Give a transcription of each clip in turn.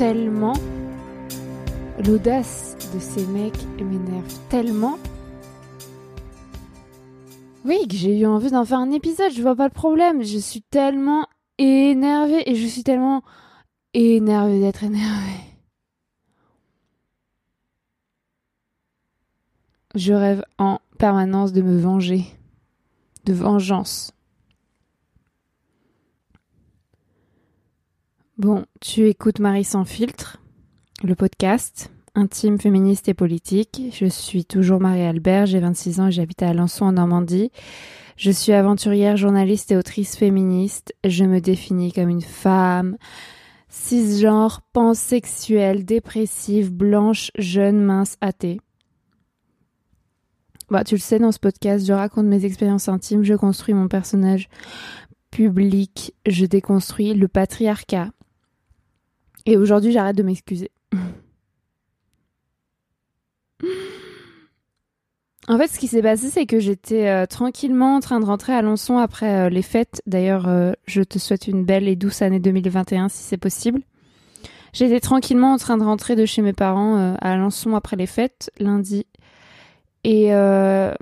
tellement. L'audace de ces mecs m'énerve tellement. Oui, que j'ai eu envie d'en faire un épisode, je vois pas le problème. Je suis tellement énervée et je suis tellement énervée d'être énervée. Je rêve en permanence de me venger. De vengeance. Bon, tu écoutes Marie sans filtre, le podcast intime, féministe et politique. Je suis toujours Marie-Albert, j'ai 26 ans et j'habite à Alençon en Normandie. Je suis aventurière, journaliste et autrice féministe. Je me définis comme une femme cisgenre, pansexuelle, dépressive, blanche, jeune, mince, athée. Bah, tu le sais, dans ce podcast, je raconte mes expériences intimes, je construis mon personnage public, je déconstruis le patriarcat. Et aujourd'hui, j'arrête de m'excuser. En fait, ce qui s'est passé, c'est que j'étais euh, tranquillement en train de rentrer à Alençon après euh, les fêtes. D'ailleurs, euh, je te souhaite une belle et douce année 2021 si c'est possible. J'étais tranquillement en train de rentrer de chez mes parents à Alençon après les fêtes, lundi. Et je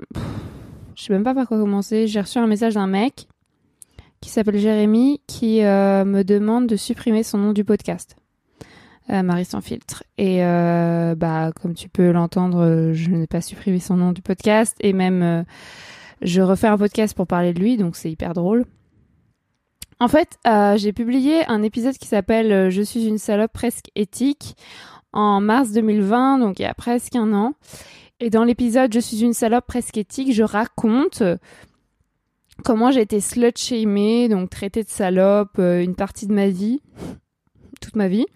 sais même pas par quoi commencer. J'ai reçu un message d'un mec qui s'appelle Jérémy qui me demande de supprimer son nom du podcast. Marie sans filtre. Et euh, bah comme tu peux l'entendre, je n'ai pas supprimé son nom du podcast et même euh, je refais un podcast pour parler de lui, donc c'est hyper drôle. En fait, euh, j'ai publié un épisode qui s'appelle Je suis une salope presque éthique en mars 2020, donc il y a presque un an. Et dans l'épisode Je suis une salope presque éthique, je raconte comment j'ai été slut-shamée, donc traitée de salope une partie de ma vie, toute ma vie.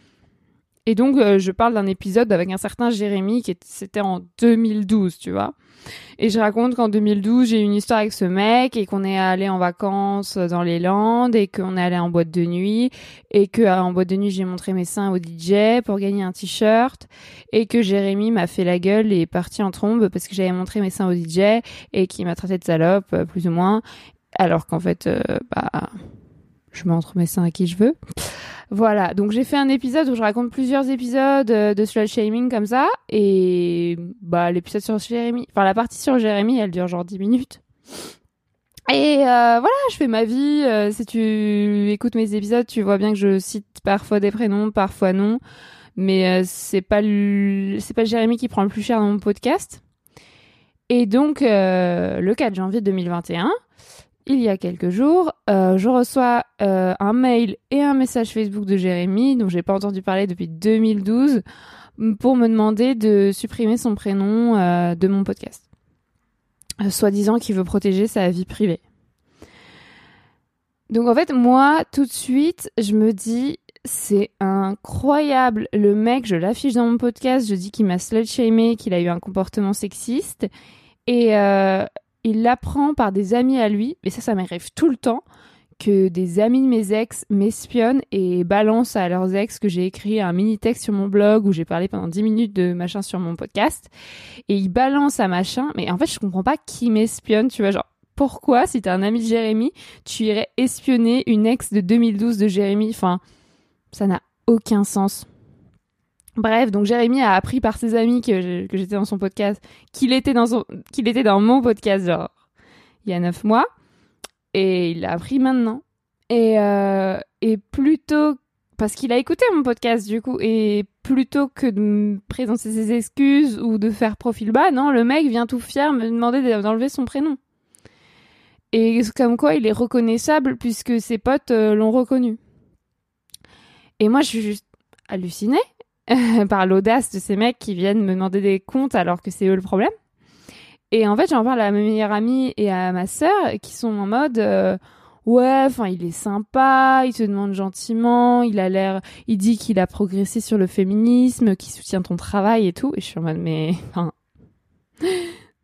Et donc, euh, je parle d'un épisode avec un certain Jérémy, qui c'était en 2012, tu vois. Et je raconte qu'en 2012, j'ai eu une histoire avec ce mec et qu'on est allé en vacances dans les Landes et qu'on est allé en boîte de nuit et que euh, en boîte de nuit, j'ai montré mes seins au DJ pour gagner un t-shirt et que Jérémy m'a fait la gueule et est parti en trombe parce que j'avais montré mes seins au DJ et qu'il m'a traité de salope, euh, plus ou moins. Alors qu'en fait, bah, je montre mes seins à qui je veux. Voilà, donc j'ai fait un épisode où je raconte plusieurs épisodes euh, de slut shaming comme ça, et bah l'épisode sur Jérémy, enfin la partie sur Jérémy, elle dure genre 10 minutes. Et euh, voilà, je fais ma vie. Euh, si tu écoutes mes épisodes, tu vois bien que je cite parfois des prénoms, parfois non, mais c'est pas c'est pas Jérémy qui prend le plus cher dans mon podcast. Et donc le 4 janvier 2021 il y a quelques jours, euh, je reçois euh, un mail et un message Facebook de Jérémy, dont j'ai pas entendu parler depuis 2012, pour me demander de supprimer son prénom euh, de mon podcast, soi-disant qu'il veut protéger sa vie privée. Donc en fait, moi, tout de suite, je me dis, c'est incroyable. Le mec, je l'affiche dans mon podcast, je dis qu'il m'a slut-shamé, qu'il a eu un comportement sexiste. Et, il l'apprend par des amis à lui, et ça, ça m'arrive tout le temps, que des amis de mes ex m'espionnent et balancent à leurs ex que j'ai écrit un mini texte sur mon blog où j'ai parlé pendant 10 minutes de machin sur mon podcast. Et ils balancent à machin, mais en fait, je comprends pas qui m'espionne, tu vois, genre, pourquoi, si t'es un ami de Jérémy, tu irais espionner une ex de 2012 de Jérémy? Enfin, ça n'a aucun sens. Bref, donc Jérémy a appris par ses amis que, j'étais dans son podcast, qu'il était dans mon podcast genre il y a neuf mois, et il l'a appris maintenant. Et euh, et plutôt parce qu'il a écouté mon podcast du coup, et plutôt que de me présenter ses excuses ou de faire profil bas, non, le mec vient tout fier me demander d'enlever son prénom. Et comme quoi il est reconnaissable puisque ses potes euh, l'ont reconnu. Et moi je suis juste hallucinée par l'audace de ces mecs qui viennent me demander des comptes alors que c'est eux le problème. Et en fait, j'en parle à ma meilleure amie et à ma sœur qui sont en mode euh, ouais, enfin, il est sympa, il te demande gentiment, il a l'air, il dit qu'il a progressé sur le féminisme, qu'il soutient ton travail et tout. Et je suis en mode mais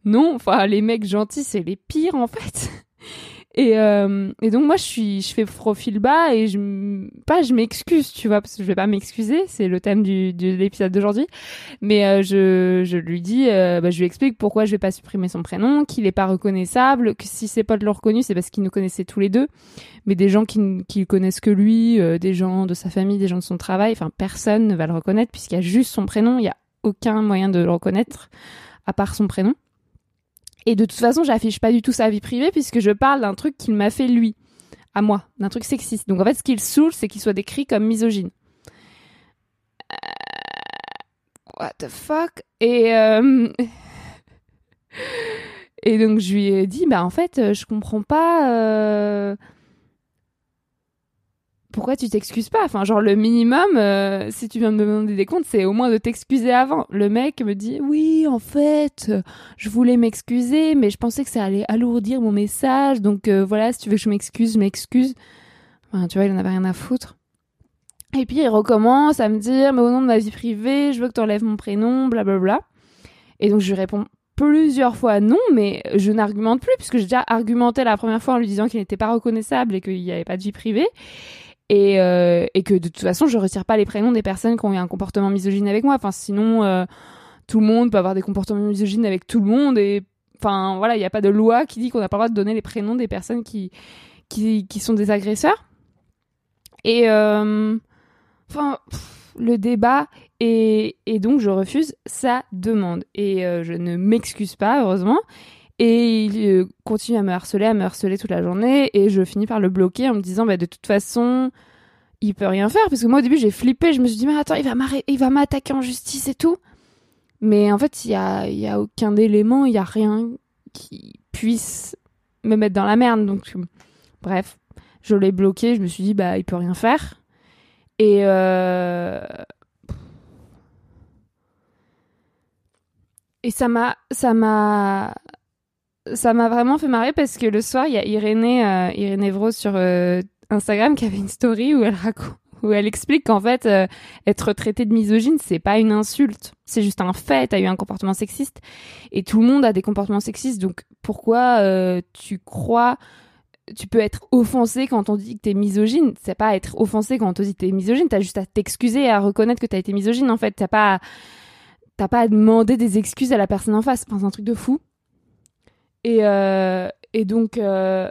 non, enfin les mecs gentils c'est les pires en fait. Et, euh, et donc moi je suis je fais profil bas et je pas je m'excuse tu vois parce que je vais pas m'excuser c'est le thème du de l'épisode d'aujourd'hui. Mais euh, je je lui dis euh, bah, je lui explique pourquoi je vais pas supprimer son prénom qu'il est pas reconnaissable que si ses potes l'ont reconnu c'est parce qu'ils nous connaissaient tous les deux. Mais des gens qui qui connaissent que lui des gens de sa famille des gens de son travail enfin personne ne va le reconnaître puisqu'il y a juste son prénom. Il y a aucun moyen de le reconnaître à part son prénom et de toute façon, j'affiche pas du tout sa vie privée puisque je parle d'un truc qu'il m'a fait lui, à moi, d'un truc sexiste. Donc en fait, ce qu'il saoule, c'est qu'il soit décrit comme misogyne. Euh, what the fuck? Et euh, et donc je lui ai dit, bah en fait, je comprends pas. Euh pourquoi tu t'excuses pas? Enfin, genre le minimum, euh, si tu viens de me demander des comptes, c'est au moins de t'excuser avant. Le mec me dit oui, en fait, je voulais m'excuser, mais je pensais que ça allait alourdir mon message, donc euh, voilà, si tu veux que je m'excuse, m'excuse. Enfin, tu vois, il en avait rien à foutre. Et puis il recommence à me dire, mais au nom de ma vie privée, je veux que tu enlèves mon prénom, blablabla. Et donc je lui réponds plusieurs fois non, mais je n'argumente plus, puisque j'ai déjà argumenté la première fois en lui disant qu'il n'était pas reconnaissable et qu'il n'y avait pas de vie privée et, euh, et que de toute façon je retire pas les prénoms des personnes qui ont eu un comportement misogyne avec moi. Enfin sinon euh, tout le monde peut avoir des comportements misogynes avec tout le monde et enfin voilà il n'y a pas de loi qui dit qu'on n'a pas le droit de donner les prénoms des personnes qui qui, qui sont des agresseurs. Et euh, enfin le débat et, donc je refuse sa demande. Et je ne m'excuse pas heureusement et il euh, continue à me harceler, à me harceler toute la journée. Et je finis par le bloquer en me disant, bah, de toute façon, il peut rien faire. Parce que moi, au début, j'ai flippé. Je me suis dit, mais attends, il va m'attaquer en justice et tout. Mais en fait, il y a, y a aucun élément, il y a rien qui puisse me mettre dans la merde. Donc, bref, je l'ai bloqué. Je me suis dit, bah, il peut rien faire. Et euh... et ça m'a ça m'a ça m'a vraiment fait marrer parce que le soir, il y a Irénée, euh, Irénée Vros sur euh, Instagram qui avait une story où elle raconte où elle explique qu'en fait euh, être traité de misogyne c'est pas une insulte. C'est juste un fait t'as eu un comportement sexiste. Et tout le monde a des comportements sexistes. Donc pourquoi tu crois tu peux être offensé quand on dit que t'es misogyne? C'est pas être offensé quand on te dit que t'es misogyne. T'as juste à t'excuser et à reconnaître que t'as été misogyne en fait. T'as pas t'as pas à demander des excuses à la personne en face. C'est un truc de fou et, euh, et donc. Euh,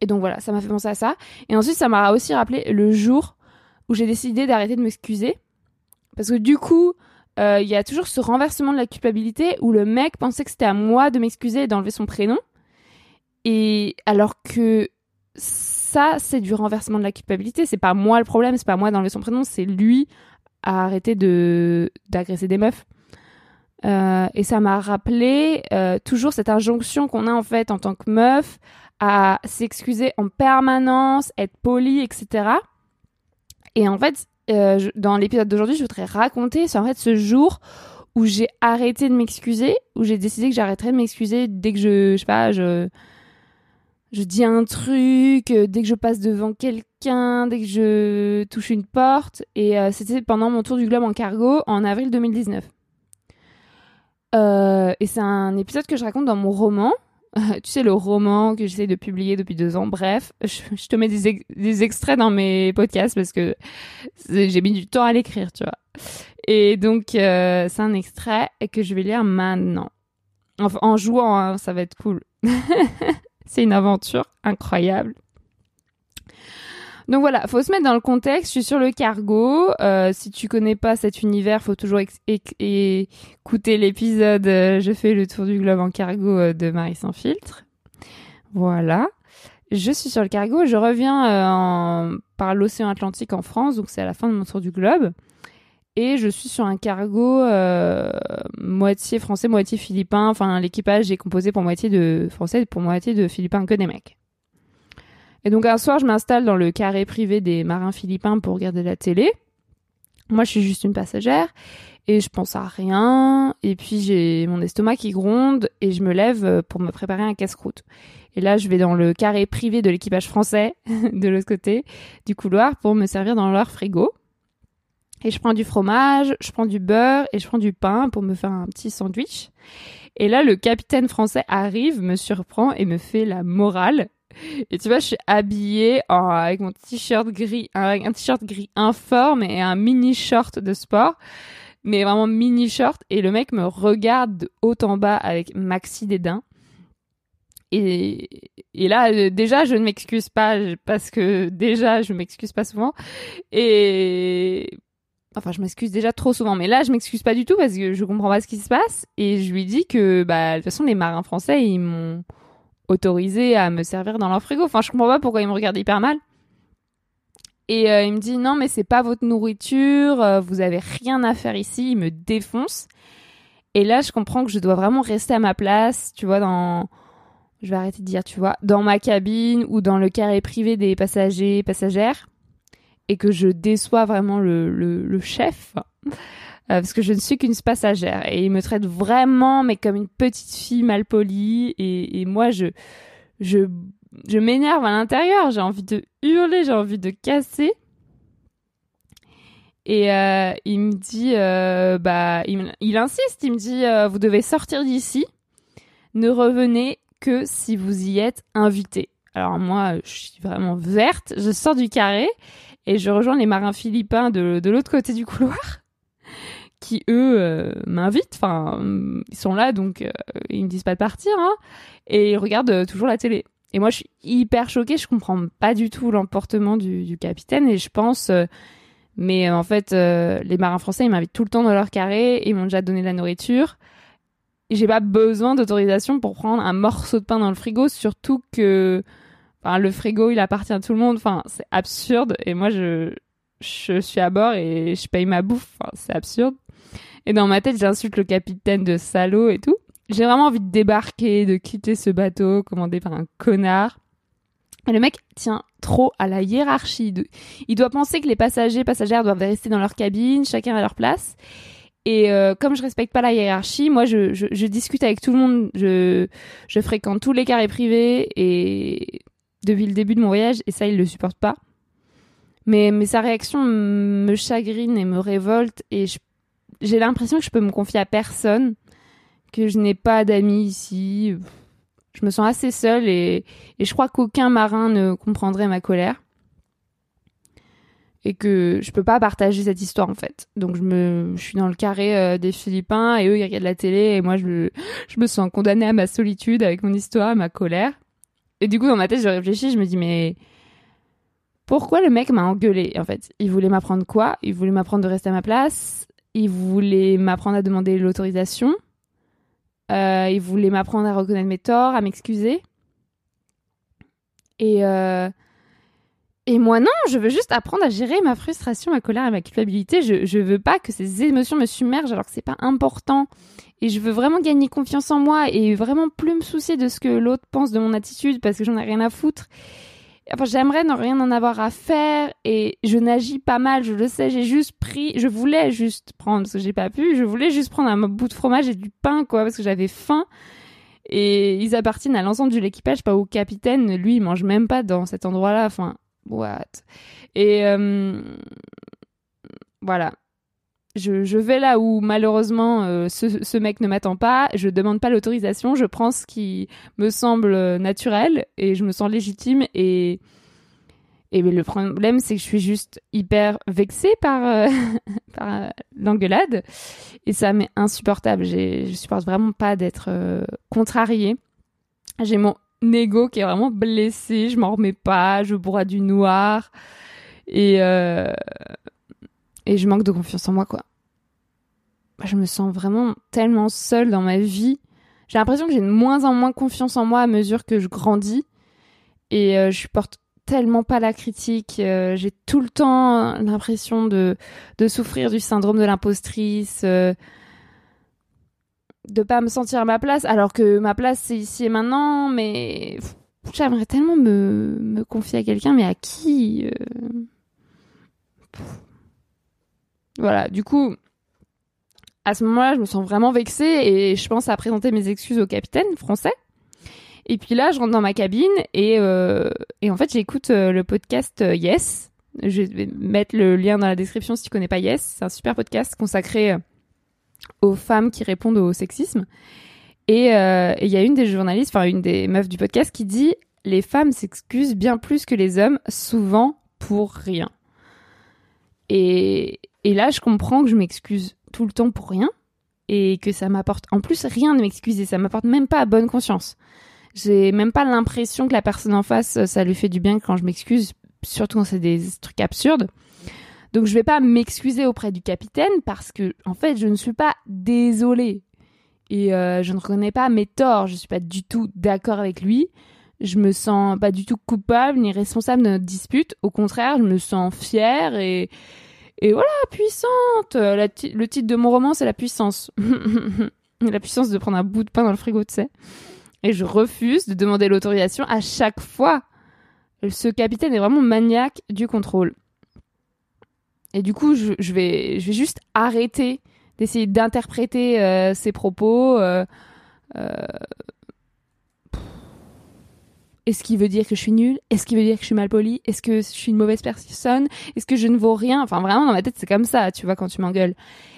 et donc voilà, ça m'a fait penser à ça. Et ensuite, ça m'a aussi rappelé le jour où j'ai décidé d'arrêter de m'excuser. Parce que du coup, euh, il y a toujours ce renversement de la culpabilité où le mec pensait que c'était à moi de m'excuser et d'enlever son prénom. Et alors que ça, c'est du renversement de la culpabilité. C'est pas moi le problème, c'est pas moi d'enlever son prénom, c'est lui à arrêter de d'agresser des meufs. Euh, et ça m'a rappelé euh, toujours cette injonction qu'on a en fait en tant que meuf à s'excuser en permanence, être poli, etc. Et en fait, euh, dans l'épisode d'aujourd'hui, je voudrais raconter en fait ce jour où j'ai arrêté de m'excuser, où j'ai décidé que j'arrêterais de m'excuser dès que je, je sais pas, je, je dis un truc, dès que je passe devant quelqu'un, dès que je touche une porte. Et c'était pendant mon tour du globe en cargo en avril 2019. Euh, et c'est un épisode que je raconte dans mon roman. tu sais, le roman que j'essaie de publier depuis deux ans. Bref, je, te mets des, extraits dans mes podcasts parce que j'ai mis du temps à l'écrire, tu vois. Et donc, euh, c'est un extrait que je vais lire maintenant. Enfin, en jouant, hein, ça va être cool. c'est une aventure incroyable. Donc voilà, faut se mettre dans le contexte. Je suis sur le cargo. Euh, si tu connais pas cet univers, faut toujours écouter l'épisode euh, Je fais le tour du globe en cargo euh, de Marie sans filtre. Voilà. Je suis sur le cargo. Je reviens par l'océan Atlantique en France, donc c'est à la fin de mon tour du globe. Et je suis sur un cargo moitié français, moitié philippin. Enfin, l'équipage est composé pour moitié de français et pour moitié de philippins que des mecs. Et donc un soir, je m'installe dans le carré privé des marins philippins pour regarder la télé. Moi, je suis juste une passagère et je pense à rien. Et puis j'ai mon estomac qui gronde et je me lève pour me préparer un casse-croûte. Et là, je vais dans le carré privé de l'équipage français de l'autre côté du couloir pour me servir dans leur frigo. Et je prends du fromage, je prends du beurre et je prends du pain pour me faire un petit sandwich. Et là, le capitaine français arrive, me surprend et me fait la morale. Et tu vois, je suis habillée avec mon t-shirt gris, un t-shirt gris informe et un mini short de sport. Mais vraiment mini short. Et le mec me regarde de haut en bas avec maxi dédain. Et, et là, euh, déjà, je ne m'excuse pas parce que déjà, je m'excuse pas souvent. Et Enfin, je m'excuse déjà trop souvent, mais là, je m'excuse pas du tout parce que je comprends pas ce qui se passe. Et je lui dis que, bah, de toute façon, les marins français, ils m'ont autorisé à me servir dans leur frigo. Enfin, je comprends pas pourquoi ils me regardent hyper mal. Et euh, il me dit non, mais c'est pas votre nourriture, euh, vous avez rien à faire ici. Il me défonce. Et là, je comprends que je dois vraiment rester à ma place, tu vois, dans. Je vais arrêter de dire, tu vois, dans ma cabine ou dans le carré privé des passagers, passagères et que je déçois vraiment le, chef. Euh, parce que je ne suis qu'une passagère. Et il me traite vraiment mais comme une petite fille mal polie. Et, et moi je je je m'énerve à l'intérieur. J'ai envie de hurler j'ai envie de casser. Et euh, il me dit euh, bah il, il, insiste. Il me dit vous devez sortir d'ici. Ne revenez que si vous y êtes invité. Alors moi je suis vraiment verte. Je sors du carré et je rejoins les marins philippins de, de l'autre côté du couloir qui eux euh, m'invitent enfin ils sont là donc euh, ils me disent pas de partir hein, et ils regardent euh, toujours la télé et moi je suis hyper choquée je comprends pas du tout l'emportement du, capitaine et je pense mais en fait les marins français ils m'invitent tout le temps dans leur carré ils m'ont déjà donné de la nourriture j'ai pas besoin d'autorisation pour prendre un morceau de pain dans le frigo surtout que Enfin, le frigo, il appartient à tout le monde. Enfin, c'est absurde. Et moi, je, je suis à bord et je paye ma bouffe. C'est absurde. Et dans ma tête, j'insulte le capitaine de salaud et tout. J'ai vraiment envie de débarquer, de quitter ce bateau commandé par un connard. Et le mec tient trop à la hiérarchie. Il doit penser que les passagers, passagères doivent rester dans leur cabine, chacun à leur place. Et euh, comme je respecte pas la hiérarchie, moi je, je, je, discute avec tout le monde, je, je fréquente tous les carrés privés et depuis le début de mon voyage et ça, il le supporte pas. Mais, mais sa réaction me chagrine et me révolte et j'ai l'impression que je peux me confier à personne, que je n'ai pas d'amis ici. Je me sens assez seule et, je crois qu'aucun marin ne comprendrait ma colère. Et que je peux pas partager cette histoire en fait. Donc je me, suis dans le carré euh, des Philippins et eux ils regardent la télé et moi je, me sens condamnée à ma solitude avec mon histoire, ma colère. Et du coup, dans ma tête, je réfléchis, je me dis, mais pourquoi le mec m'a engueulé En fait, il voulait m'apprendre quoi? Il voulait m'apprendre de rester à ma place? Il voulait m'apprendre à demander l'autorisation. Euh, il voulait m'apprendre à reconnaître mes torts, à m'excuser. Et, euh, et moi, non, je veux juste apprendre à gérer ma frustration, ma colère et ma culpabilité. Je, je veux pas que ces émotions me submergent alors que c'est pas important. Et je veux vraiment gagner confiance en moi et vraiment plus me soucier de ce que l'autre pense de mon attitude parce que j'en ai rien à foutre. Enfin, j'aimerais ne rien en avoir à faire et je n'agis pas mal, je le sais, j'ai juste pris, je voulais juste prendre, parce que j'ai pas pu, je voulais juste prendre un bout de fromage et du pain, quoi, parce que j'avais faim. Et ils appartiennent à l'ensemble de l'équipage, pas au capitaine. Lui, il mange même pas dans cet endroit-là. Enfin, what? Et euh, voilà je, vais là où malheureusement euh, ce, mec ne m'attend pas, je demande pas l'autorisation, je prends ce qui me semble naturel et je me sens légitime et et le problème c'est que je suis juste hyper vexée par, euh, par euh, l'engueulade. Et ça m'est insupportable. Je supporte vraiment pas d'être contrariée. J'ai mon ego qui est vraiment blessé, je m'en remets pas, je bois du noir. Et et je manque de confiance en moi quoi. Je me sens vraiment tellement seule dans ma vie. J'ai l'impression que j'ai de moins en moins confiance en moi à mesure que je grandis et euh, je porte tellement pas la critique. Euh, j'ai tout le temps l'impression de, de souffrir du syndrome de l'impostrice, euh, de pas me sentir à ma place, alors que ma place c'est ici et maintenant. Mais j'aimerais tellement me, me confier à quelqu'un, mais à qui voilà, du coup, à ce moment-là, je me sens vraiment vexée et je pense à présenter mes excuses au capitaine français. Et puis là, je rentre dans ma cabine et, euh, et en fait, j'écoute euh, le podcast euh, Yes Je vais mettre le lien dans la description si tu connais pas Yes. C'est un super podcast consacré aux femmes qui répondent au sexisme. Et il y a une des journalistes, enfin une des meufs du podcast qui dit les femmes s'excusent bien plus que les hommes, souvent pour rien. Et, là, je comprends que je m'excuse tout le temps pour rien et que ça m'apporte en plus rien de m'excuser, ça m'apporte même pas à bonne conscience. J'ai même pas l'impression que la personne en face ça lui fait du bien quand je m'excuse, surtout quand c'est des trucs absurdes. Donc je vais pas m'excuser auprès du capitaine parce que en fait je ne suis pas désolée et euh, je ne reconnais pas mes torts, je suis pas du tout d'accord avec lui. Je me sens pas du tout coupable ni responsable de notre dispute. Au contraire, je me sens fière et et voilà, puissante. le titre de mon roman, c'est la puissance. la puissance de prendre un bout de pain dans le frigo, tu sais. Et je refuse de demander l'autorisation à chaque fois. Ce capitaine est vraiment maniaque du contrôle. Et du coup, je, vais, je vais juste arrêter d'essayer d'interpréter euh, ses propos. Euh, euh, est-ce qu'il veut dire que je suis nulle? Est-ce qu'il veut dire que je suis mal polie Est-ce que je suis une mauvaise personne? Est-ce que je ne vaux rien? Enfin, vraiment, dans ma tête, c'est comme ça, tu vois, quand tu m'engueules.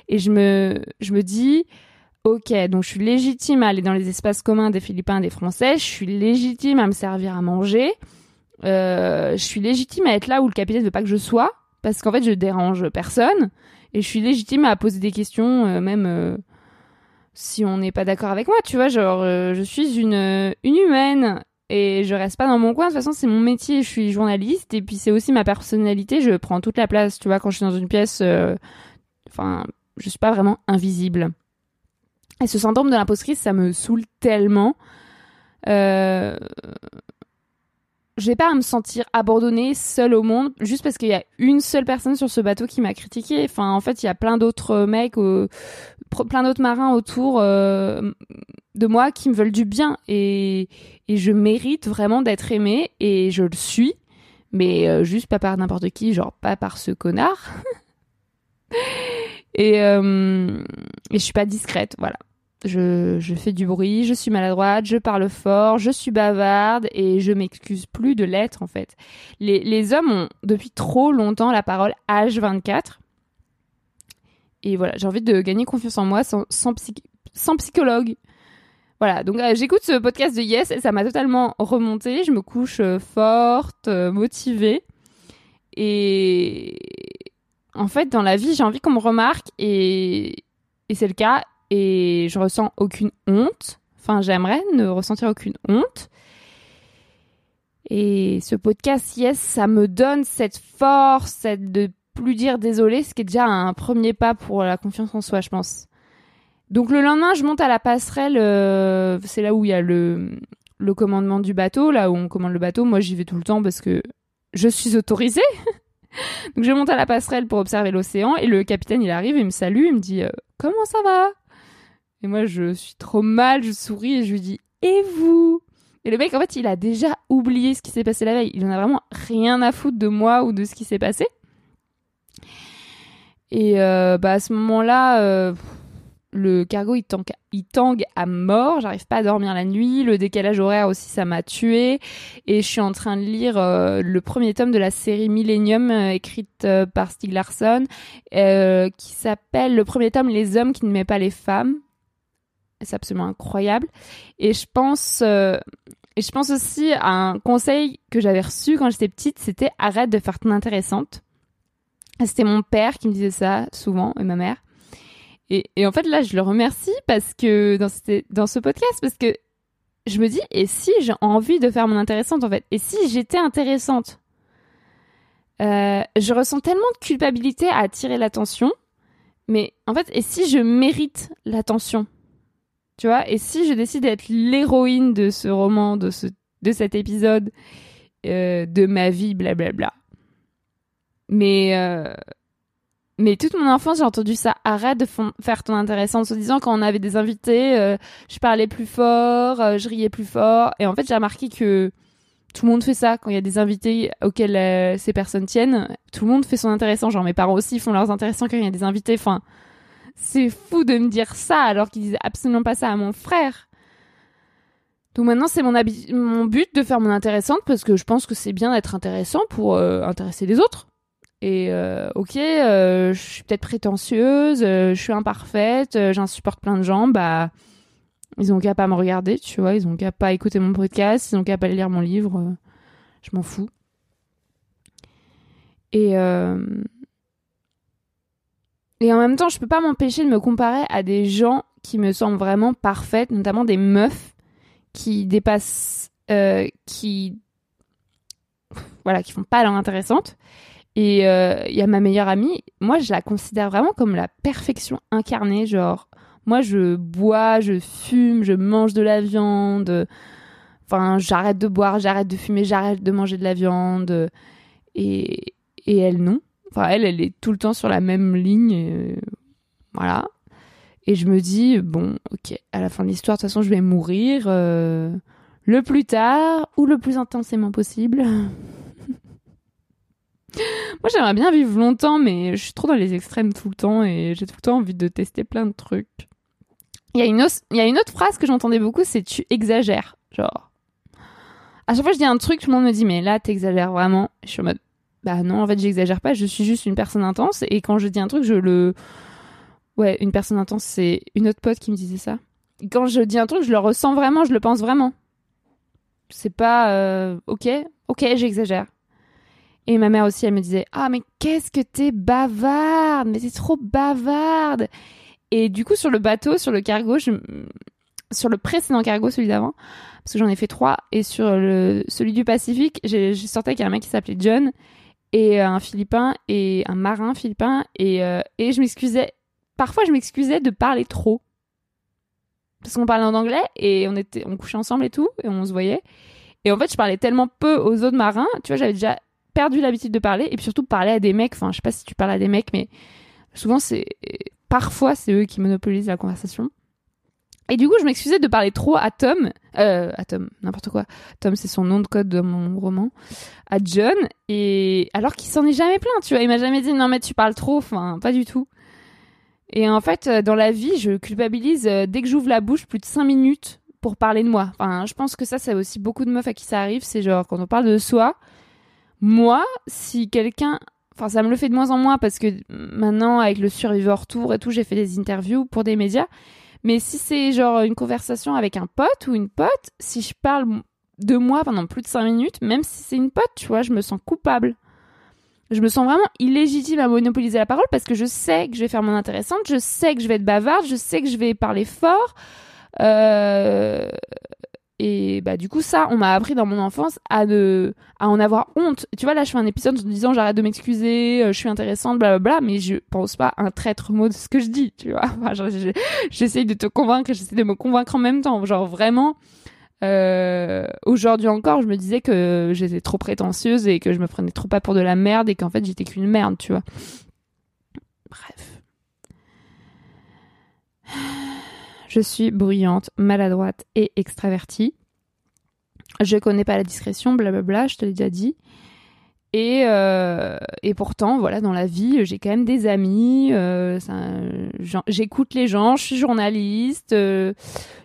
Et je me, je me dis, ok, donc je suis légitime à aller dans les espaces communs des Philippins et des Français. Je suis légitime à me servir à manger. Euh, je suis légitime à être là où le capitaine veut pas que je sois, parce qu'en fait, je dérange personne. Et je suis légitime à poser des questions, euh, même euh, si on n'est pas d'accord avec moi, tu vois. Genre, je suis une, une humaine et je reste pas dans mon coin. De toute façon, c'est mon métier. Je suis journaliste et puis c'est aussi ma personnalité. Je prends toute la place. Tu vois, quand je suis dans une pièce, euh, enfin, je suis pas vraiment invisible. Et ce syndrome de l'impostrice, ça me saoule tellement. Euh, je vais pas à me sentir abandonnée, seule au monde, juste parce qu'il y a une seule personne sur ce bateau qui m'a critiqué. Enfin, en fait, il y a plein d'autres mecs, plein d'autres marins autour euh, de moi qui me veulent du bien et, et je mérite vraiment d'être aimée et je le suis, mais euh, juste pas par n'importe qui, genre pas par ce connard. et, euh, et je suis pas discrète, voilà. Je, je, fais du bruit, je suis maladroite, je parle fort, je suis bavarde et je m'excuse plus de l'être en fait. Les, les, hommes ont depuis trop longtemps la parole H24. Et voilà, j'ai envie de gagner confiance en moi sans, sans, sans psychologue. Voilà, donc euh, j'écoute ce podcast de Yes et ça m'a totalement remonté. Je me couche euh, forte, euh, motivée. Et en fait, dans la vie, j'ai envie qu'on me remarque et, et c'est le cas. Et je ressens aucune honte. Enfin, j'aimerais ne ressentir aucune honte. Et ce podcast, yes, ça me donne cette force, cette plus dire désolé, ce qui est déjà un premier pas pour la confiance en soi, je pense. Donc le lendemain, je monte à la passerelle. Euh, c'est là où il y a le, le commandement du bateau, là où on commande le bateau. Moi, j'y vais tout le temps parce que je suis autorisée. Donc je monte à la passerelle pour observer l'océan et le capitaine il arrive, il me salue, il me dit euh, comment ça va? Et moi je suis trop mal, je souris et je lui dis et vous? Et le mec en fait il a déjà oublié ce qui s'est passé la veille, il en a vraiment rien à foutre de moi ou de ce qui s'est passé. Et euh, bah à ce moment-là, le cargo il tangue, à mort, j'arrive pas à dormir la nuit, le décalage horaire aussi ça m'a tué. Et je suis en train de lire euh, le premier tome de la série Millennium euh, écrite euh, par Stieg Larsson qui s'appelle le premier tome Les hommes qui ne mettent pas les femmes. C'est absolument incroyable. Et je pense et je pense aussi à un conseil que j'avais reçu quand j'étais petite, c'était arrête de faire ton intéressante. C'était mon père qui me disait ça souvent et ma mère. Et, en fait, là, je le remercie parce que dans, ce podcast, parce que je me dis, et si j'ai envie de faire mon intéressante, en fait, et si j'étais intéressante, euh, je ressens tellement de culpabilité à attirer l'attention, mais en fait, et si je mérite l'attention, tu vois, et si je décide d'être l'héroïne de ce roman, de ce, de cet épisode, euh, de ma vie, blablabla. Mais euh, mais toute mon enfance, j'ai entendu ça. Arrête de faire ton intéressant en se disant quand on avait des invités, euh, je parlais plus fort, euh, je riais plus fort. Et en fait, j'ai remarqué que tout le monde fait ça quand il y a des invités auxquels euh, ces personnes tiennent. Tout le monde fait son intéressant. Genre mes parents aussi font leurs intéressants quand il y a des invités. Enfin, c'est fou de me dire ça alors qu'ils disaient absolument pas ça à mon frère. Donc maintenant, c'est mon, mon but de faire mon intéressante parce que je pense que c'est bien d'être intéressant pour intéresser les autres. Et euh, ok, euh, je suis peut-être prétentieuse, euh, je suis imparfaite, j'insupporte plein de gens, bah ils ont qu'à pas me regarder, tu vois, ils ont qu'à pas écouter mon podcast, ils ont qu'à pas lire mon livre, je m'en fous. Et et en même temps, je peux pas m'empêcher de me comparer à des gens qui me semblent vraiment parfaites, notamment des meufs qui dépassent, qui voilà, qui font pas l'air intéressantes. Et euh, il y a ma meilleure amie, moi je la considère vraiment comme la perfection incarnée, genre moi je bois, je fume, je mange de la viande, enfin j'arrête de boire, j'arrête de fumer, j'arrête de manger de la viande, et, et elle non. Enfin elle, elle est tout le temps sur la même ligne, et, voilà. Et je me dis, bon, ok, à la fin de l'histoire, de toute façon je vais mourir euh, le plus tard ou le plus intensément possible. Moi, j'aimerais bien vivre longtemps, mais je suis trop dans les extrêmes tout le temps et j'ai tout le temps envie de tester plein de trucs. Il y a une, autre phrase que j'entendais beaucoup, c'est tu exagères. Genre, à chaque fois que je dis un truc, tout le monde me dit, mais là, t'exagères vraiment. Je suis en mode, bah non, en fait, j'exagère pas, je suis juste une personne intense et quand je dis un truc, je le. Ouais, une personne intense, c'est une autre pote qui me disait ça. Quand je dis un truc, je le ressens vraiment, je le pense vraiment. C'est pas, euh, ok, ok, j'exagère. Et ma mère aussi, elle me disait Ah, mais qu'est-ce que t'es bavarde Mais t'es trop bavarde Et du coup, sur le bateau, sur le cargo, je... sur le précédent cargo, celui d'avant, parce que j'en ai fait trois, et sur le... celui du Pacifique, j'ai sorti avec un mec qui s'appelait John, et euh, un Philippin, et un marin philippin, et, euh, et je m'excusais. Parfois, je m'excusais de parler trop. Parce qu'on parlait en anglais, et on, était... on couchait ensemble et tout, et on se voyait. Et en fait, je parlais tellement peu aux autres marins, tu vois, j'avais déjà perdu l'habitude de parler et puis surtout parler à des mecs. Enfin, je sais pas si tu parles à des mecs, mais souvent c'est parfois c'est eux qui monopolisent la conversation. Et du coup, je m'excusais de parler trop à Tom, euh, à Tom, n'importe quoi. Tom, c'est son nom de code de mon roman. À John, et alors qu'il s'en est jamais plaint, tu vois. Il m'a jamais dit non mais tu parles trop, enfin pas du tout. Et en fait, euh, dans la vie, je culpabilise euh, dès que j'ouvre la bouche plus de 5 minutes pour parler de moi. Enfin, je pense que ça, c'est aussi beaucoup de meufs à qui ça arrive. C'est genre quand on parle de soi, moi, si quelqu'un, enfin ça me le fait de moins en moins parce que maintenant avec le Survivor Tour et tout, j'ai fait des interviews pour des médias. Mais si c'est genre une conversation avec un pote ou une pote, si je parle de moi pendant plus de 5 minutes, même si c'est une pote, tu vois, je me sens coupable. Je me sens vraiment illégitime à monopoliser la parole parce que je sais que je vais faire mon intéressante, je sais que je vais être bavarde, je sais que je vais parler fort. Euh, et bah du coup ça, on m'a appris dans mon enfance à ne à en avoir honte. Tu vois là, je fais un épisode en disant j'arrête de m'excuser, euh, je suis intéressante, blablabla, mais je pense pas un traître mot de ce que je dis, tu vois. Enfin, j'essaye de te convaincre, j'essaie de me convaincre en même temps. Genre vraiment, euh, aujourd'hui encore, je me disais que j'étais trop prétentieuse et que je me prenais trop pas pour de la merde et qu'en fait j'étais qu'une merde, tu vois. Bref. Je suis bruyante, maladroite et extravertie. Je connais pas la discrétion, blablabla, je te l'ai déjà dit. Et, euh, et pourtant, voilà, dans la vie, j'ai quand même des amis. euh, J'écoute les gens, je suis journaliste, euh,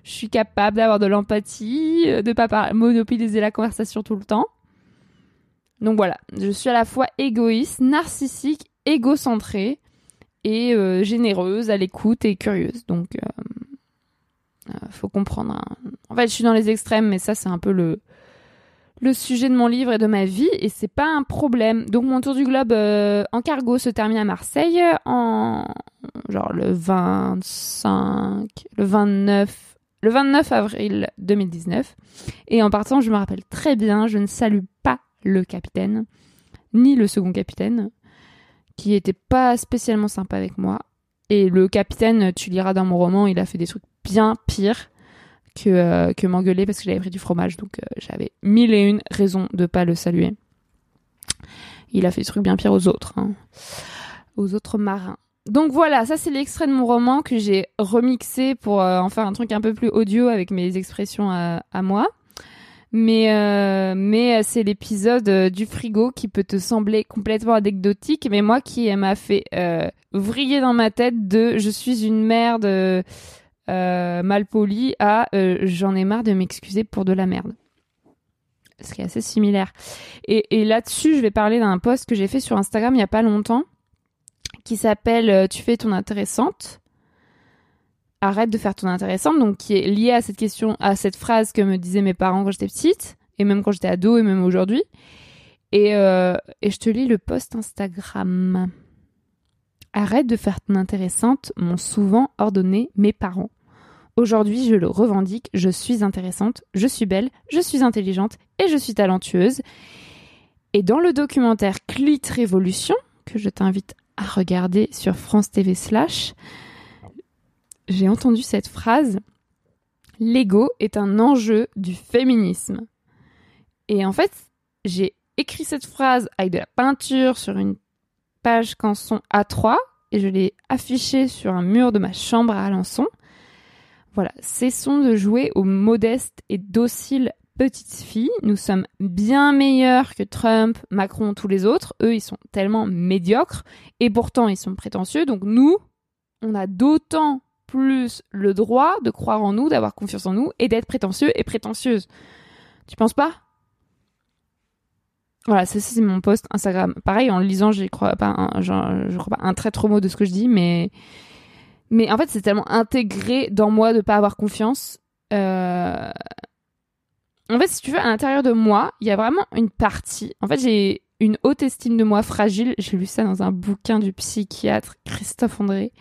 je suis capable d'avoir de l'empathie, de pas monopoliser la conversation tout le temps. Donc voilà, je suis à la fois égoïste, narcissique, égocentrée et généreuse, à l'écoute et curieuse. Donc, faut comprendre. En fait, je suis dans les extrêmes, mais ça, c'est un peu le le sujet de mon livre et de ma vie, et c'est pas un problème. Donc, mon tour du globe euh, en cargo se termine à Marseille en genre le 25, le 29, le 29 avril 2019. Et en partant, je me rappelle très bien, je ne salue pas le capitaine, ni le second capitaine, qui était pas spécialement sympa avec moi. Et le capitaine, tu liras dans mon roman, il a fait des trucs bien pires que, euh, que m'engueuler parce que j'avais pris du fromage. Donc euh, j'avais mille et une raisons de pas le saluer. Il a fait des trucs bien pires aux autres, hein. aux autres marins. Donc voilà, ça c'est l'extrait de mon roman que j'ai remixé pour euh, en faire un truc un peu plus audio avec mes expressions à, à moi. Mais, euh, mais euh, c'est l'épisode euh, du frigo qui peut te sembler complètement anecdotique, mais moi qui m'a fait euh, vriller dans ma tête de je suis une merde euh, mal polie à euh, j'en ai marre de m'excuser pour de la merde. ce qui est assez similaire. Et, là-dessus, je vais parler d'un post que j'ai fait sur Instagram il y a pas longtemps, qui s'appelle euh, Tu fais ton intéressante. Arrête de faire ton intéressante, donc qui est lié à cette question, à cette phrase que me disaient mes parents quand j'étais petite, et même quand j'étais ado, et même aujourd'hui. Et, euh, et je te lis le post Instagram. Arrête de faire ton intéressante, m'ont souvent ordonné mes parents. Aujourd'hui, je le revendique, je suis intéressante, je suis belle, je suis intelligente et je suis talentueuse. Et dans le documentaire Clit Révolution, que je t'invite à regarder sur France TV slash, j'ai entendu cette phrase L'ego est un enjeu du féminisme. Et en fait, j'ai écrit cette phrase avec de la peinture sur une page canson A3 et je l'ai affichée sur un mur de ma chambre à Alençon. Voilà, cessons de jouer aux modestes et dociles petites filles. Nous sommes bien meilleurs que Trump, Macron, tous les autres. Eux, ils sont tellement médiocres et pourtant ils sont prétentieux. Donc nous, on a d'autant plus le droit de croire en nous, d'avoir confiance en nous et d'être prétentieux et prétentieuse. Tu penses pas? Voilà, ça c'est mon post Instagram. Pareil, en le lisant, je crois un, je crois pas un très trop mot de ce que je dis, mais mais en fait c'est tellement intégré dans moi de pas avoir confiance. Euh... En fait, si tu veux, à l'intérieur de moi, il y a vraiment une partie. En fait, j'ai une haute estime de moi fragile. J'ai lu ça dans un bouquin du psychiatre Christophe André.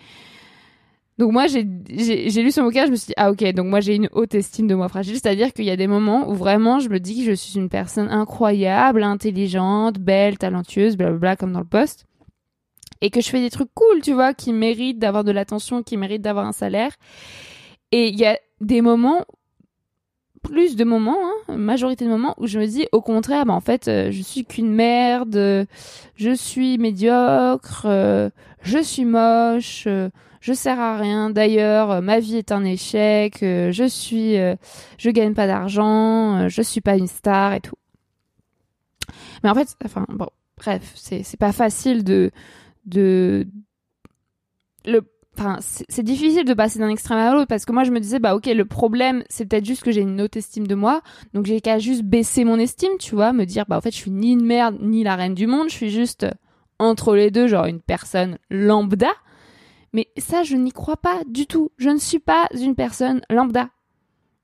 Donc moi, j'ai lu ce bouquin, je me suis dit, ah ok, donc moi j'ai une haute estime de moi fragile, c'est-à-dire qu'il y a des moments où vraiment je me dis que je suis une personne incroyable, intelligente, belle, talentueuse, blablabla, comme dans le poste, et que je fais des trucs cool, tu vois, qui méritent d'avoir de l'attention, qui méritent d'avoir un salaire. Et il y a des moments, plus de moments, hein, majorité de moments, où je me dis, au contraire, bah en fait, euh, je suis qu'une merde, je suis médiocre, euh, je suis moche. Euh, je sers à rien. D'ailleurs, euh, ma vie est un échec. Je suis, je gagne pas d'argent. je suis pas une star et tout. Mais en fait, enfin bon, bref, c'est pas facile de de le Enfin, c'est difficile de passer d'un extrême à l'autre parce que moi je me disais bah ok le problème c'est peut-être juste que j'ai une haute estime de moi donc j'ai qu'à juste baisser mon estime tu vois me dire bah en fait je suis ni une merde ni la reine du monde je suis juste entre les deux genre une personne lambda mais ça, je n'y crois pas du tout. Je ne suis pas une personne lambda.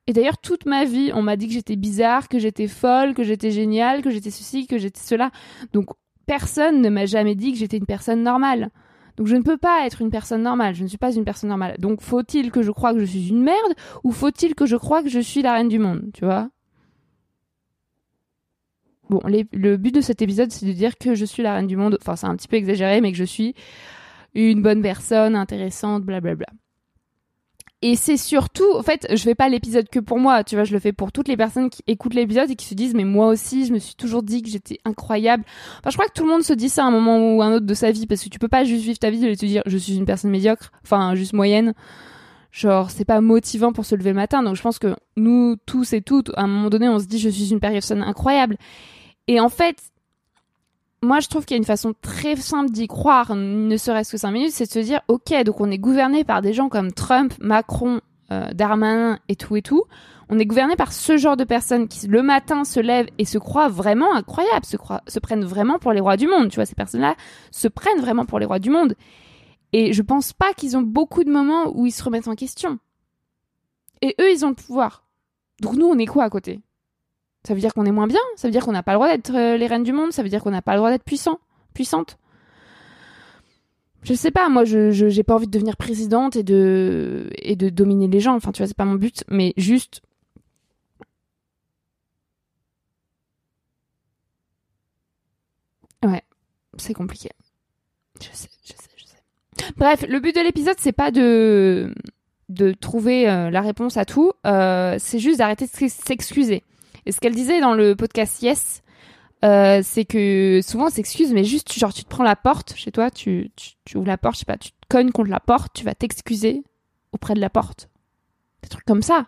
Et d'ailleurs, toute ma vie, on m'a dit que j'étais bizarre, que j'étais folle, que j'étais géniale, que j'étais ceci, que j'étais cela. Donc, personne ne m'a jamais dit que j'étais une personne normale. Donc, je ne peux pas être une personne normale. Je ne suis pas une personne normale. Donc, faut-il que je croie que je suis une merde ou faut-il que je croie que je suis la reine du monde, tu vois? Bon, le but de cet épisode, c'est de dire que je suis la reine du monde. Enfin, c'est un petit peu exagéré, mais que je suis une bonne personne, intéressante, blablabla. Et c'est surtout, en fait, je fais pas l'épisode que pour moi, tu vois, je le fais pour toutes les personnes qui écoutent l'épisode et qui se disent, mais moi aussi, je me suis toujours dit que j'étais incroyable. Enfin, je crois que tout le monde se dit ça à un moment ou un autre de sa vie, parce que tu peux pas juste vivre ta vie et te dire, je suis une personne médiocre, enfin, juste moyenne. Genre, c'est pas motivant pour se lever le matin. Donc, je pense que nous, tous et toutes, à un moment donné, on se dit, je suis une personne incroyable. Et en fait, moi, je trouve qu'il y a une façon très simple d'y croire, ne serait-ce que cinq minutes, c'est de se dire, ok, donc on est gouverné par des gens comme Trump, Macron, euh, Darmanin et tout et tout. On est gouverné par ce genre de personnes qui le matin se lèvent et se croient vraiment incroyables, se, prennent vraiment pour les rois du monde. Tu vois, ces personnes-là se prennent vraiment pour les rois du monde. Et je pense pas qu'ils ont beaucoup de moments où ils se remettent en question. Et eux, ils ont le pouvoir. Donc nous, on est quoi à côté? Ça veut dire qu'on est moins bien Ça veut dire qu'on n'a pas le droit d'être euh, les reines du monde Ça veut dire qu'on n'a pas le droit d'être puissant Puissante je sais pas, moi, je j'ai pas envie de devenir présidente et de et de dominer les gens. Enfin, tu vois, c'est pas mon but, mais juste. Ouais, c'est compliqué. Je sais, je sais, je sais. Bref, le but de l'épisode, c'est pas de de trouver euh, la réponse à tout. Euh, c'est juste d'arrêter de s'excuser. Et ce qu'elle disait dans le podcast Yes, euh, c'est que souvent on s'excuse, mais juste genre tu te prends la porte chez toi, tu, ouvres la porte, je sais pas, tu te cognes contre la porte, tu vas t'excuser auprès de la porte. Des trucs comme ça.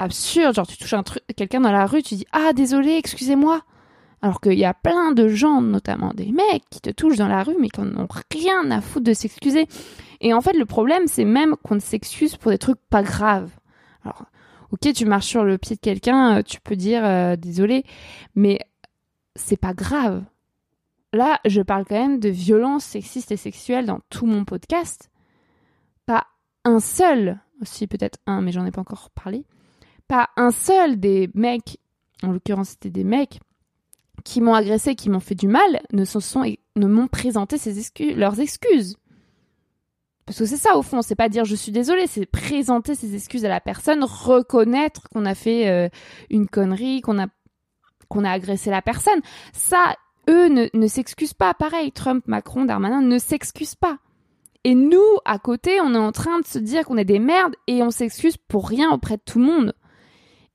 Absurde, genre tu touches un truc, quelqu'un dans la rue, tu dis ah désolé, excusez-moi. Alors qu'il y a plein de gens, notamment des mecs, qui te touchent dans la rue, mais qui n'ont rien à foutre de s'excuser. Et en fait, le problème, c'est même qu'on s'excuse pour des trucs pas graves. Alors, ok, tu marches sur le pied de quelqu'un, tu peux dire désolé, mais c'est pas grave. Là, je parle quand même de violences sexistes et sexuelles dans tout mon podcast. Pas un seul, aussi peut-être un, mais j'en ai pas encore parlé. Pas un seul des mecs, en l'occurrence c'était des mecs, qui m'ont agressé, qui m'ont fait du mal, ne, sont, ne m'ont présenté leurs excuses. Parce que c'est ça au fond, c'est pas dire je suis désolé, c'est présenter ses excuses à la personne, reconnaître qu'on a fait euh, une connerie, qu'on a qu'on a agressé la personne. Ça, eux ne, ne s'excusent pas. Pareil, Trump, Macron, Darmanin ne s'excusent pas. Et nous, à côté, on est en train de se dire qu'on est des merdes et on s'excuse pour rien auprès de tout le monde.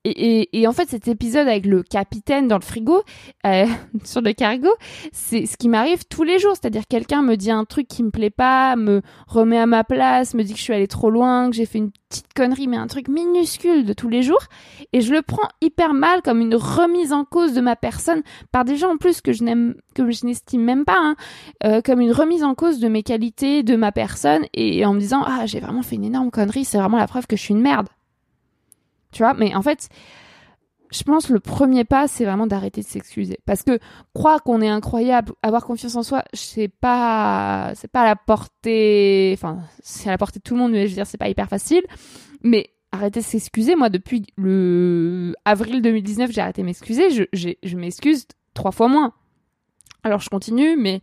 Et, en fait, cet épisode avec le capitaine dans le frigo, euh, sur le cargo, c'est ce qui m'arrive tous les jours. C'est-à-dire quelqu'un me dit un truc qui me plaît pas, me remet à ma place, me dit que je suis allée trop loin, que j'ai fait une petite connerie, mais un truc minuscule de tous les jours. Et je le prends hyper mal comme une remise en cause de ma personne par des gens en plus que je n'aime, que je n'estime même pas, hein, euh, comme une remise en cause de mes qualités, de ma personne, et en me disant ah j'ai vraiment fait une énorme connerie, c'est vraiment la preuve que je suis une merde. Tu vois, mais en fait, je pense le premier pas, c'est vraiment d'arrêter de s'excuser. Parce que croire qu'on est incroyable, avoir confiance en soi, c'est pas, c'est pas à la portée, enfin, c'est à la portée de tout le monde, mais je veux dire, c'est pas hyper facile. Mais arrêter de s'excuser. Moi, depuis le avril 2019, j'ai arrêté de m'excuser. Je, je m'excuse trois fois moins. Alors, je continue, mais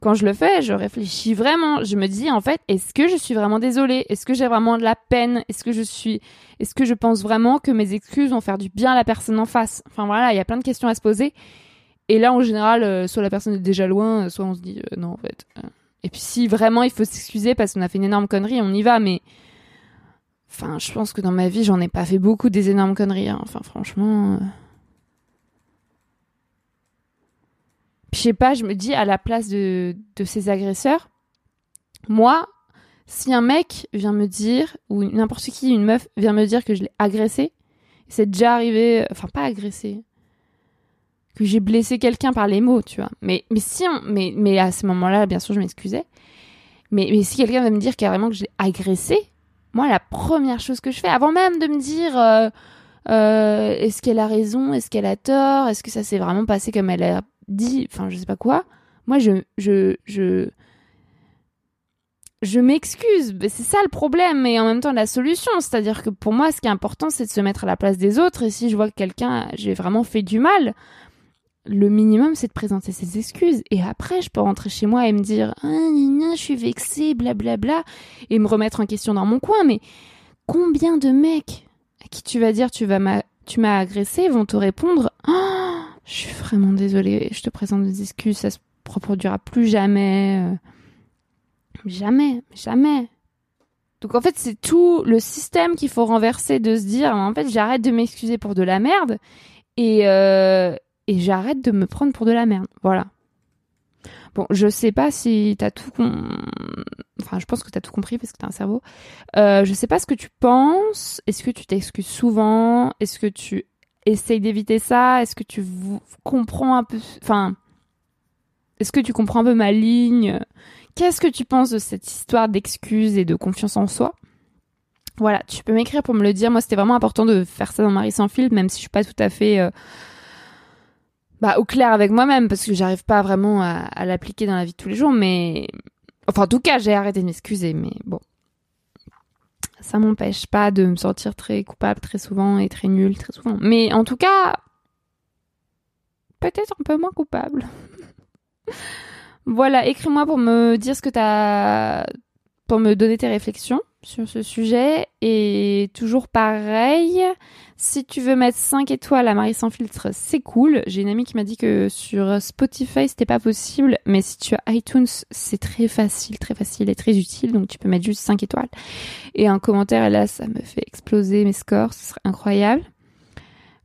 quand je le fais, je réfléchis vraiment. Je me dis en fait, est-ce que je suis vraiment désolée? Est-ce que j'ai vraiment de la peine? Est-ce que je suis Est-ce que je pense vraiment que mes excuses vont faire du bien à la personne en face? Enfin voilà, il y a plein de questions à se poser. Et là, en général, euh, soit la personne est déjà loin, soit on se dit euh, non en fait. Euh. Et puis si vraiment il faut s'excuser parce qu'on a fait une énorme connerie, on y va. Mais enfin, je pense que dans ma vie, j'en ai pas fait beaucoup des énormes conneries. Hein. Enfin, franchement. Je sais pas, je me dis à la place de, ces agresseurs, moi, si un mec vient me dire, ou n'importe qui, une meuf, vient me dire que je l'ai agressé, c'est déjà arrivé, enfin pas agressé, que j'ai blessé quelqu'un par les mots, tu vois. Mais, si mais, mais à ce moment-là, bien sûr, je m'excusais. Mais, mais si quelqu'un va me dire carrément que je l'ai agressé, moi, la première chose que je fais, avant même de me dire, euh, euh, est-ce qu'elle a raison, est-ce qu'elle a tort, est-ce que ça s'est vraiment passé comme elle a dit, enfin, je sais pas quoi, moi, je, je, je, je m'excuse. C'est ça le problème, et en même temps la solution. C'est-à-dire que pour moi, ce qui est important, c'est de se mettre à la place des autres. Et si je vois que quelqu'un, j'ai vraiment fait du mal, le minimum, c'est de présenter ses excuses. Et après, je peux rentrer chez moi et me dire, ah, je suis vexée, blablabla, et me remettre en question dans mon coin. Mais combien de mecs à qui tu vas dire, tu vas tu m'as agressé, vont te répondre, oh, je suis vraiment désolée, je te présente des excuses, ça se reproduira plus jamais. Euh. Jamais, jamais. Donc en fait, c'est tout le système qu'il faut renverser de se dire, en fait, j'arrête de m'excuser pour de la merde et, euh, et j'arrête de me prendre pour de la merde. Voilà. Bon, je sais pas si t'as tout enfin je pense que t'as tout compris parce que t'as un cerveau. Euh, je sais pas ce que tu penses. Est-ce que tu t'excuses souvent? Est-ce que tu essaye d'éviter ça Est-ce que tu comprends un peu, enfin, est-ce que tu comprends un peu ma ligne? Qu'est-ce que tu penses de cette histoire d'excuses et de confiance en soi? Voilà, tu peux m'écrire pour me le dire. Moi, c'était vraiment important de faire ça dans Marie sans fil, même si je suis pas tout à fait euh, bah, au clair avec moi-même, parce que j'arrive pas vraiment à, à l'appliquer dans la vie de tous les jours. Mais enfin, en tout cas, j'ai arrêté de m'excuser. Mais bon, ça m'empêche pas de me sentir très coupable très souvent et très nulle très souvent. Mais en tout cas, peut-être un peu moins coupable. voilà, écris-moi pour me dire ce que t'as, pour me donner tes réflexions sur ce sujet. Et toujours pareil, si tu veux mettre 5 étoiles à Marie sans filtre, c'est cool. J'ai une amie qui m'a dit que sur Spotify, c'était pas possible. Mais si tu as iTunes, c'est très facile, très facile et très utile. Donc tu peux mettre juste 5 étoiles. Et un commentaire, là, ça me fait exploser mes scores. Ce serait incroyable.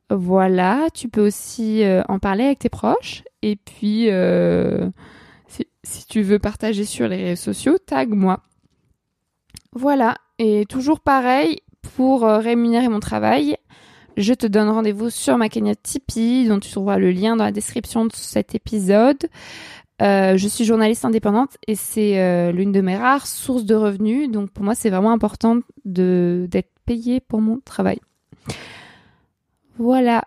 Voilà, tu peux aussi euh, en parler avec tes proches. Et puis, euh, si, si tu veux partager sur les réseaux sociaux, tag moi. Voilà, et toujours pareil, pour euh, rémunérer mon travail, je te donne rendez-vous sur ma cagnotte Tipeee, dont tu trouveras le lien dans la description de cet épisode. Euh, je suis journaliste indépendante et c'est euh, l'une de mes rares sources de revenus. Donc pour moi, c'est vraiment important d'être payée pour mon travail. Voilà.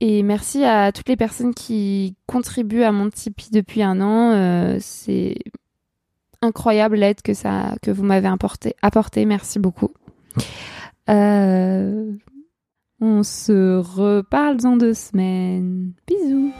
Et merci à toutes les personnes qui contribuent à mon Tipeee depuis un an. Euh, c'est incroyable l'aide que, ça, que vous m'avez apportée. Apporté. Merci beaucoup. On se reparle dans deux semaines. Bisous